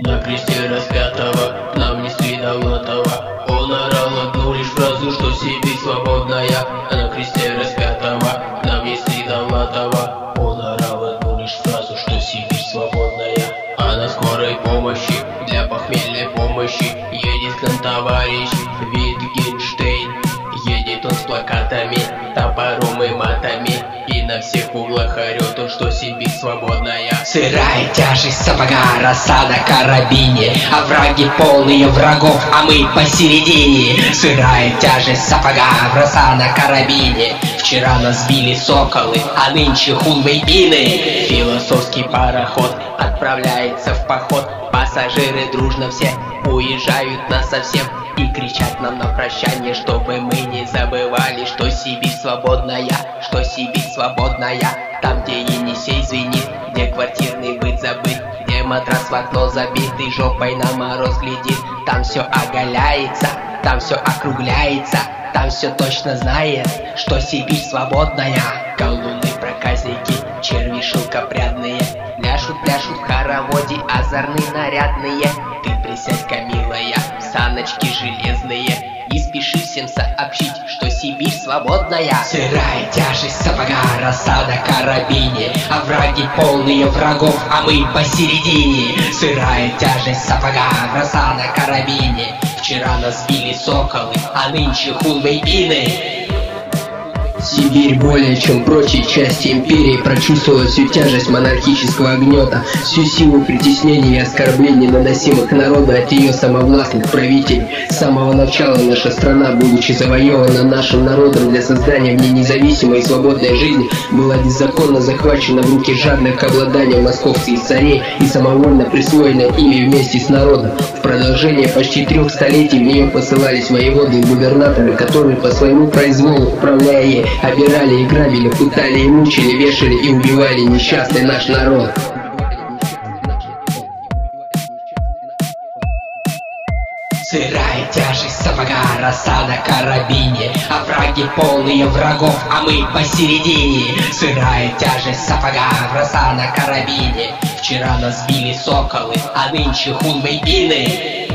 На кресте распятого нам несли Довлатова Он орал одну лишь фразу, что Сибирь свободная. А на кресте распятого нам несли Довлатова Он орал одну лишь фразу, что Сибирь свободная. А на скорой помощи, для похмельной помощи. Едет к нам товарищ Витгенштейн. Едет он с плакатами, топором и матами. И на всех углах орет он, что Сибирь свободная. Сырая тяжесть сапога, роса на карабине. А враги полные врагов, а мы посередине. Сырая тяжесть сапога, роса на карабине. Вчера нас били соколы, а нынче хунвейбины Философский пароход отправляется в поход. Пассажиры дружно все уезжают нас совсем И кричат нам на прощание, чтобы мы не забывали Что Сибирь свободная, что Сибирь свободная. Там, где Енисей звенит, где квартирный быт забыт Где матрас в окно забитый, жопой на мороз глядит. Там все оголяется, там все округляется Там все точно знает, что Сибирь свободная. Колдуны проказники, черви шелкопрядные. Пляшут, пляшут в хороводе, озорные нарядные. Ты присядь-ка, милая, саночки железные. Не спеши всем сообщить, что Сибирь свободная. Сырая тяжесть сапога, роса на карабине. А враги полные врагов, а мы посередине. Сырая тяжесть сапога, роса на карабине. Вчера нас били соколы, а нынче хунвейбины Сибирь более чем прочие части империи прочувствовала всю тяжесть монархического гнета, всю силу притеснений и оскорблений, наносимых народу от ее самовластных правителей. С самого начала наша страна, будучи завоевана нашим народом для создания в ней независимой и свободной жизни, была незаконно захвачена в руки жадных к московских царей и самовольно присвоена ими вместе с народом. В продолжение почти трех столетий в нее посылались воеводы и губернаторы, которые по своему произволу, управляя ей, обирали и грабили, пытали и мучили, вешали и убивали несчастный наш народ. Сырая тяжесть сапога, роса на карабине А враги полные врагов, а мы посередине. Сырая тяжесть сапога, роса на карабине. Вчера нас били соколы, а нынче хунвейбины